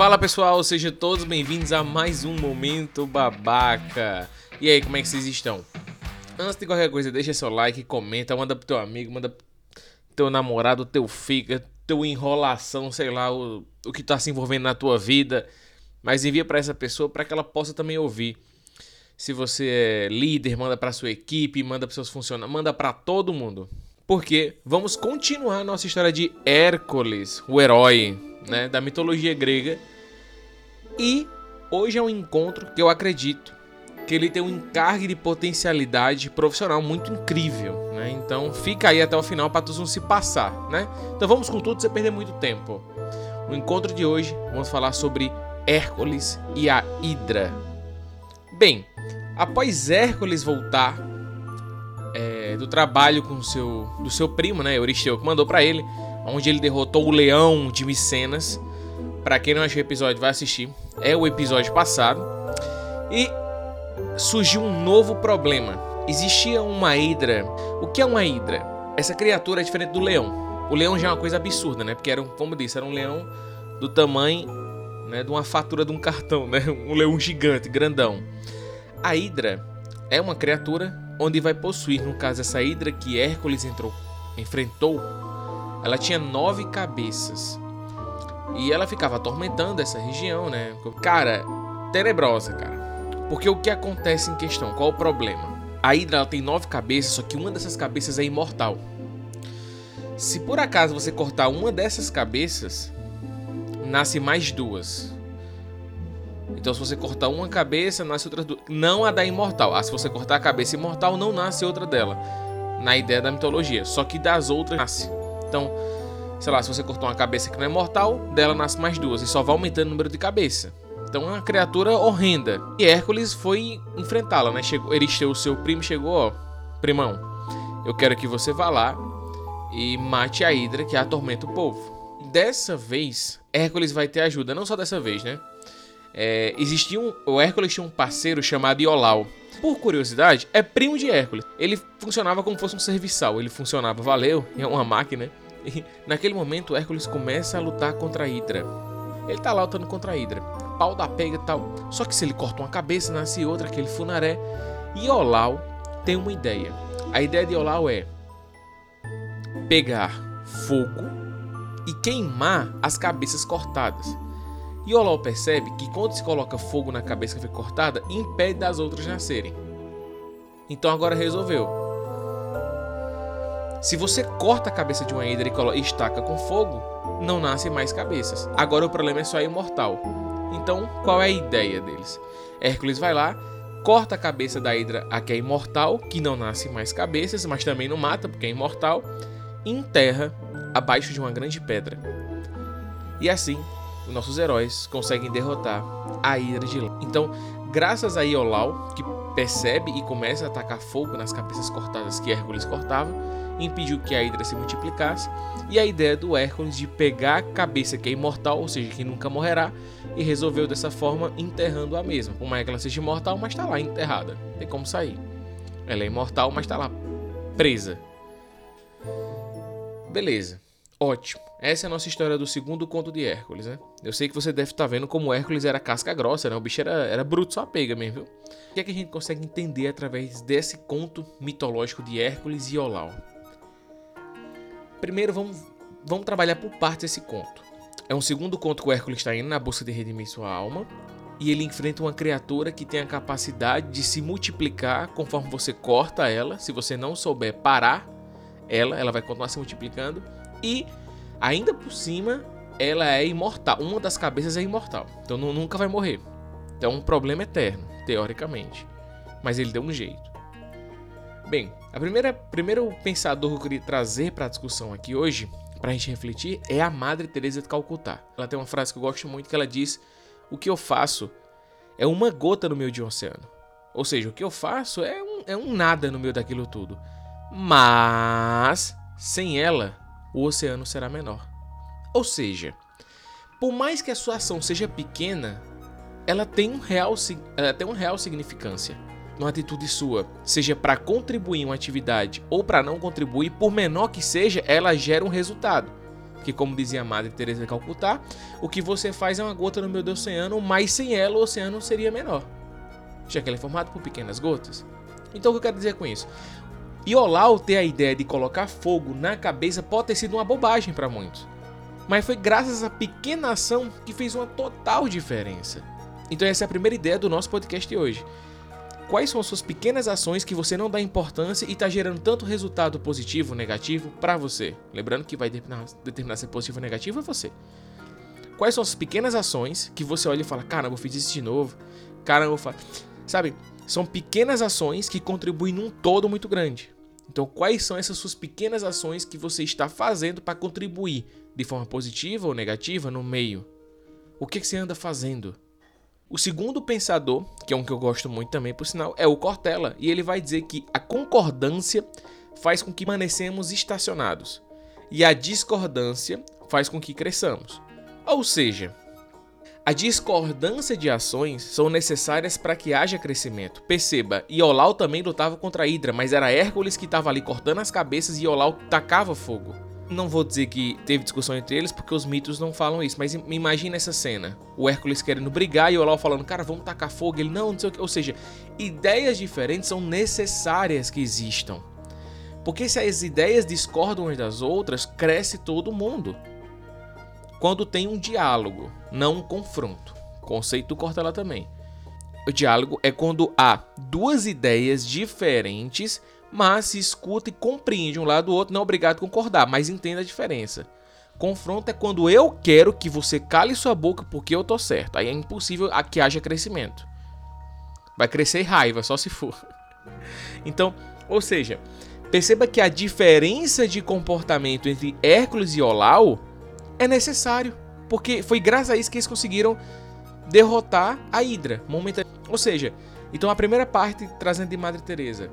Fala pessoal, sejam todos bem-vindos a mais um Momento Babaca. E aí, como é que vocês estão? Antes de qualquer coisa, deixa seu like, comenta, manda pro teu amigo, manda pro teu namorado, teu fica, teu enrolação, sei lá, o, o que tá se envolvendo na tua vida. Mas envia para essa pessoa para que ela possa também ouvir. Se você é líder, manda para sua equipe, manda para seus funcionários, manda para todo mundo. Porque vamos continuar nossa história de Hércules, o herói, né, da mitologia grega. E hoje é um encontro que eu acredito que ele tem um encargue de potencialidade profissional muito incrível, né? Então fica aí até o final para tu não se passar, né? Então vamos com tudo sem perder muito tempo. No encontro de hoje vamos falar sobre Hércules e a Hidra. Bem, Após Hércules voltar é, do trabalho com seu, do seu primo, né, Euristeu, que mandou para ele, onde ele derrotou o leão de Micenas. Para quem não achou o episódio, vai assistir. É o episódio passado. E surgiu um novo problema. Existia uma hidra. O que é uma hidra? Essa criatura é diferente do leão. O leão já é uma coisa absurda, né? Porque era, como disse, era um leão do tamanho né, de uma fatura de um cartão, né? Um leão gigante, grandão. A Hidra é uma criatura onde vai possuir, no caso essa Hidra que Hércules entrou, enfrentou, ela tinha nove cabeças. E ela ficava atormentando essa região, né? Cara, tenebrosa, cara. Porque o que acontece em questão? Qual o problema? A Hidra ela tem nove cabeças, só que uma dessas cabeças é imortal. Se por acaso você cortar uma dessas cabeças, nasce mais duas. Então, se você cortar uma cabeça, nasce outra duas. Não a da imortal. Ah, se você cortar a cabeça imortal, não nasce outra dela. Na ideia da mitologia. Só que das outras nasce. Então, sei lá, se você cortou uma cabeça que não é mortal, dela nasce mais duas. E só vai aumentando o número de cabeça. Então é uma criatura horrenda. E Hércules foi enfrentá-la, né? Chegou, Eristeu, seu primo, chegou, ó. Primão, eu quero que você vá lá e mate a Hidra que atormenta o povo. Dessa vez, Hércules vai ter ajuda. Não só dessa vez, né? É, existia um, o Hércules tinha um parceiro chamado Iolau. Por curiosidade, é primo de Hércules. Ele funcionava como fosse um serviçal. Ele funcionava, valeu, é uma máquina. E naquele momento, Hércules começa a lutar contra a Hidra. Ele tá lá lutando contra a Hidra. Pau da pega e tal. Só que se ele corta uma cabeça, nasce outra, aquele funaré. E Iolau tem uma ideia. A ideia de Iolau é pegar fogo e queimar as cabeças cortadas. E Olol percebe que quando se coloca fogo na cabeça que foi cortada, impede das outras nascerem. Então agora resolveu. Se você corta a cabeça de uma hidra e estaca com fogo, não nascem mais cabeças. Agora o problema é só a imortal. Então, qual é a ideia deles? Hércules vai lá, corta a cabeça da hidra a que é imortal, que não nasce mais cabeças, mas também não mata porque é imortal, e enterra abaixo de uma grande pedra. E assim, nossos heróis conseguem derrotar a Hidra de Lã. Então, graças a Iolau, que percebe e começa a atacar fogo nas cabeças cortadas que Hércules cortava, impediu que a Hidra se multiplicasse, e a ideia do Hércules de pegar a cabeça que é imortal, ou seja, que nunca morrerá, e resolveu dessa forma enterrando a mesma. Por mais que ela seja imortal, mas está lá enterrada, tem como sair. Ela é imortal, mas está lá presa. Beleza. Ótimo. Essa é a nossa história do segundo conto de Hércules, né? Eu sei que você deve estar tá vendo como Hércules era casca grossa, né? O bicho era, era bruto só pega mesmo, viu? O que é que a gente consegue entender através desse conto mitológico de Hércules e Olau? Primeiro, vamos, vamos trabalhar por partes esse conto. É um segundo conto que o Hércules está indo na busca de redimir sua alma. E ele enfrenta uma criatura que tem a capacidade de se multiplicar conforme você corta ela. Se você não souber parar ela, ela vai continuar se multiplicando e ainda por cima, ela é imortal. Uma das cabeças é imortal. Então nunca vai morrer. Então é um problema eterno, teoricamente. Mas ele deu um jeito. Bem, a primeira primeiro pensador que eu queria trazer para a discussão aqui hoje, para a gente refletir, é a Madre Teresa de Calcutá. Ela tem uma frase que eu gosto muito que ela diz: "O que eu faço é uma gota no meio de um oceano". Ou seja, o que eu faço é um, é um nada no meio daquilo tudo. Mas sem ela, o oceano será menor. Ou seja, por mais que a sua ação seja pequena, ela tem, um real, ela tem uma real significância numa atitude sua, seja para contribuir em uma atividade ou para não contribuir, por menor que seja, ela gera um resultado. que como dizia a Madre Teresa de Calcutá, o que você faz é uma gota no meio do oceano, mas sem ela o oceano seria menor, já que ele é formado por pequenas gotas. Então o que eu quero dizer com isso? Iolau ter a ideia de colocar fogo na cabeça pode ter sido uma bobagem para muitos. Mas foi graças a pequena ação que fez uma total diferença. Então essa é a primeira ideia do nosso podcast de hoje. Quais são as suas pequenas ações que você não dá importância e está gerando tanto resultado positivo ou negativo para você? Lembrando que vai determinar, determinar se é positivo ou negativo é você. Quais são as pequenas ações que você olha e fala, caramba, eu fiz isso de novo, caramba, eu faço... Sabe, são pequenas ações que contribuem num todo muito grande. Então, quais são essas suas pequenas ações que você está fazendo para contribuir de forma positiva ou negativa no meio? O que, que você anda fazendo? O segundo pensador, que é um que eu gosto muito também, por sinal, é o Cortella, e ele vai dizer que a concordância faz com que permanecemos estacionados e a discordância faz com que cresçamos. Ou seja, a discordância de ações são necessárias para que haja crescimento. Perceba, Iolau também lutava contra a Hidra, mas era Hércules que estava ali cortando as cabeças e Iolau tacava fogo. Não vou dizer que teve discussão entre eles, porque os mitos não falam isso, mas imagina essa cena. O Hércules querendo brigar e o Iolau falando, cara, vamos tacar fogo. Ele, não, não sei o que. Ou seja, ideias diferentes são necessárias que existam. Porque se as ideias discordam umas das outras, cresce todo mundo quando tem um diálogo, não um confronto. Conceito corta lá também. O diálogo é quando há duas ideias diferentes, mas se escuta e compreende um lado do outro, não é obrigado a concordar, mas entenda a diferença. Confronto é quando eu quero que você cale sua boca porque eu tô certo. Aí é impossível que haja crescimento. Vai crescer raiva, só se for. Então, ou seja, perceba que a diferença de comportamento entre Hércules e Olau é necessário. Porque foi graças a isso que eles conseguiram derrotar a Hydra. Ou seja, então a primeira parte trazendo de Madre Teresa.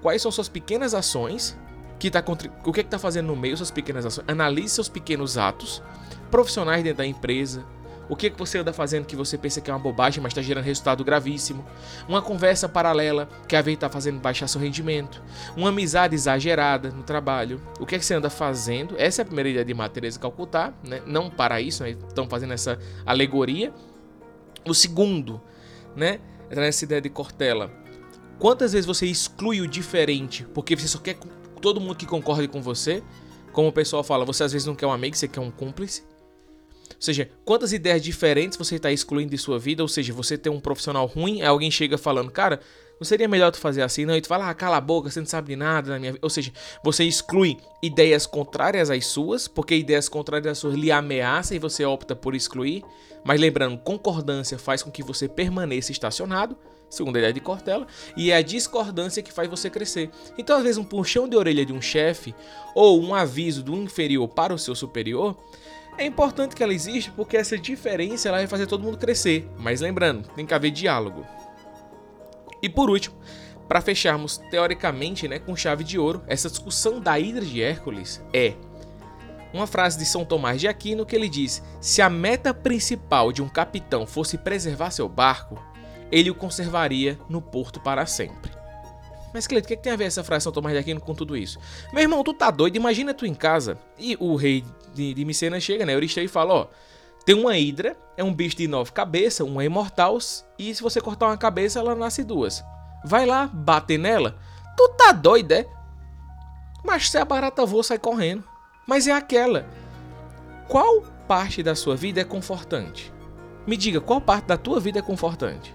Quais são suas pequenas ações? Que tá, o que é está fazendo no meio suas pequenas ações? Analise seus pequenos atos profissionais dentro da empresa, o que, que você anda fazendo que você pensa que é uma bobagem, mas está gerando resultado gravíssimo? Uma conversa paralela que a vez está fazendo baixar seu rendimento? Uma amizade exagerada no trabalho? O que, que você anda fazendo? Essa é a primeira ideia de Maria Teresa Calcutá, né? não para isso, né? estão fazendo essa alegoria. O segundo, né? essa ideia de Cortella. Quantas vezes você exclui o diferente porque você só quer todo mundo que concorde com você? Como o pessoal fala, você às vezes não quer um amigo, você quer um cúmplice. Ou seja, quantas ideias diferentes você está excluindo de sua vida? Ou seja, você tem um profissional ruim, alguém chega falando, cara, não seria melhor tu fazer assim? Não, e tu fala, ah, cala a boca, você não sabe de nada na minha vida. Ou seja, você exclui ideias contrárias às suas, porque ideias contrárias às suas lhe ameaçam e você opta por excluir. Mas lembrando, concordância faz com que você permaneça estacionado, segundo a ideia de Cortella, e é a discordância que faz você crescer. Então, às vezes, um puxão de orelha de um chefe ou um aviso do inferior para o seu superior é importante que ela exista porque essa diferença ela vai fazer todo mundo crescer. Mas lembrando, tem que haver diálogo. E por último, para fecharmos teoricamente né, com chave de ouro, essa discussão da Hidra de Hércules é uma frase de São Tomás de Aquino que ele diz: Se a meta principal de um capitão fosse preservar seu barco, ele o conservaria no porto para sempre. Mas, Cleito, o que, é que, tem a ver essa frase São Tomás de Aquino com tudo isso? Meu irmão, tu tá doido? Imagina tu em casa e o rei de, de chega, né? Euristeu e fala: Ó, tem uma hidra, é um bicho de nove cabeças, uma é imortal, e se você cortar uma cabeça, ela nasce duas. Vai lá, bate nela. Tu tá doido, é? Mas se a barata voa, sai correndo. Mas é aquela. Qual parte da sua vida é confortante? Me diga, qual parte da tua vida é confortante?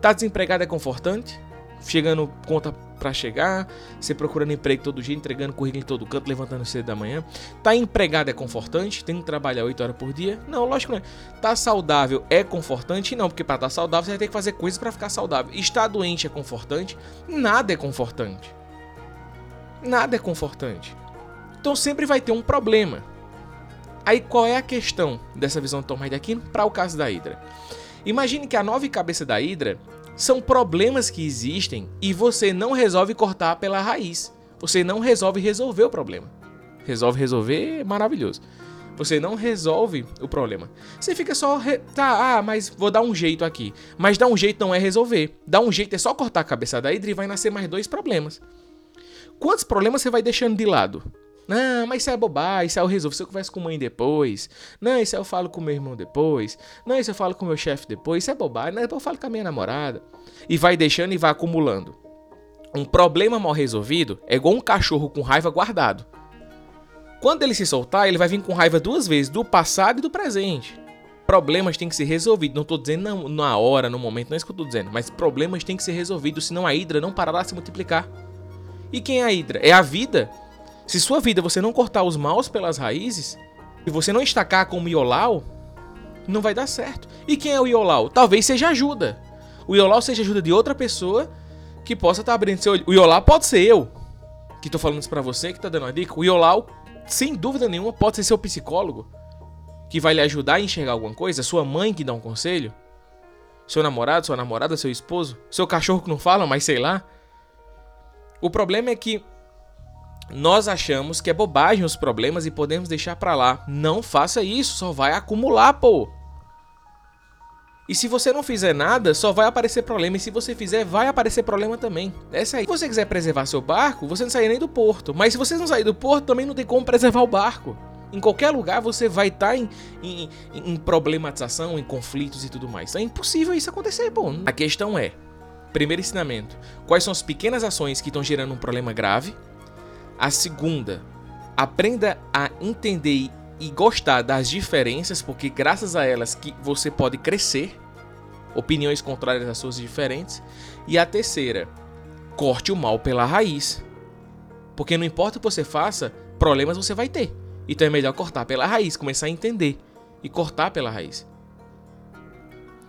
Tá desempregado é confortante? chegando conta para chegar, você procurando emprego todo dia, entregando currículo em todo canto, levantando cedo da manhã. Tá empregado é confortante? Tem que trabalhar 8 horas por dia? Não, lógico que não é. Tá saudável é confortante? Não, porque para estar tá saudável você vai ter que fazer coisas para ficar saudável. Estar doente é confortante? Nada é confortante. Nada é confortante. Então sempre vai ter um problema. Aí qual é a questão dessa visão do Tomás de Aquino para o caso da Hidra? Imagine que a nove cabeça da Hidra são problemas que existem e você não resolve cortar pela raiz. Você não resolve resolver o problema. Resolve resolver, é maravilhoso. Você não resolve o problema. Você fica só, re... tá, ah, mas vou dar um jeito aqui. Mas dar um jeito não é resolver. Dar um jeito é só cortar a cabeça da Hydra e vai nascer mais dois problemas. Quantos problemas você vai deixando de lado? Não, mas isso é bobagem, isso aí eu resolvo, isso eu converso com mãe depois. Não, isso aí eu falo com meu irmão depois. Não, isso eu falo com meu chefe depois, isso é bobagem, não, eu falo com a minha namorada. E vai deixando e vai acumulando. Um problema mal resolvido é igual um cachorro com raiva guardado. Quando ele se soltar, ele vai vir com raiva duas vezes, do passado e do presente. Problemas têm que ser resolvidos. Não estou dizendo na hora, no momento, não é isso que eu estou dizendo. Mas problemas têm que ser resolvidos, senão a hidra não parará de se multiplicar. E quem é a hidra? É a vida. Se sua vida você não cortar os maus pelas raízes, e você não estacar como Iolau, não vai dar certo. E quem é o Iolau? Talvez seja ajuda. O Iolau seja ajuda de outra pessoa que possa estar tá abrindo seu olho. O Iolau pode ser eu, que estou falando isso para você, que está dando uma dica. O Iolau sem dúvida nenhuma, pode ser seu psicólogo que vai lhe ajudar a enxergar alguma coisa, sua mãe que dá um conselho, seu namorado, sua namorada, seu esposo, seu cachorro que não fala, mas sei lá. O problema é que nós achamos que é bobagem os problemas e podemos deixar para lá. Não faça isso, só vai acumular, pô. E se você não fizer nada, só vai aparecer problema. E se você fizer, vai aparecer problema também. Essa aí. Se você quiser preservar seu barco, você não sair nem do porto. Mas se você não sair do porto, também não tem como preservar o barco. Em qualquer lugar você vai estar tá em, em, em, problematização, em conflitos e tudo mais. É impossível isso acontecer, pô. A questão é: primeiro ensinamento, quais são as pequenas ações que estão gerando um problema grave? A segunda, aprenda a entender e gostar das diferenças, porque graças a elas que você pode crescer, opiniões contrárias às suas diferentes. E a terceira, corte o mal pela raiz. Porque não importa o que você faça, problemas você vai ter. Então é melhor cortar pela raiz, começar a entender e cortar pela raiz.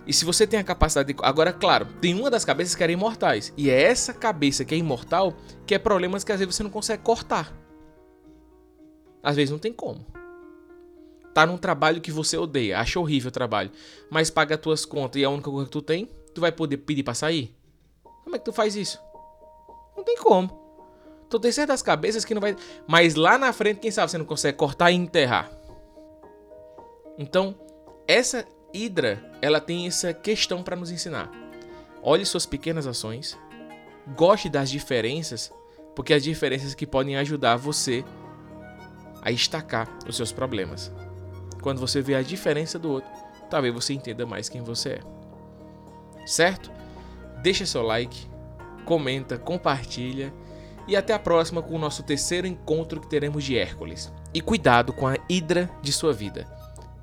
E se você tem a capacidade de. Agora, claro, tem uma das cabeças que era imortais. E é essa cabeça que é imortal que é problemas que às vezes você não consegue cortar. Às vezes não tem como tá num trabalho que você odeia, acha horrível o trabalho, mas paga as tuas contas e é a única coisa que tu tem, tu vai poder pedir pra sair? Como é que tu faz isso? Não tem como. Tu tem certas cabeças que não vai. Mas lá na frente, quem sabe você não consegue cortar e enterrar. Então, essa Hidra, ela tem essa questão para nos ensinar. Olhe suas pequenas ações, goste das diferenças, porque as diferenças que podem ajudar você a estacar os seus problemas. Quando você vê a diferença do outro, talvez você entenda mais quem você é. Certo? Deixa seu like, comenta, compartilha e até a próxima com o nosso terceiro encontro que teremos de Hércules. E cuidado com a hidra de sua vida.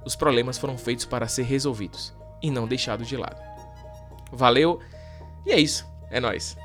Os problemas foram feitos para ser resolvidos e não deixados de lado. Valeu e é isso. É nós.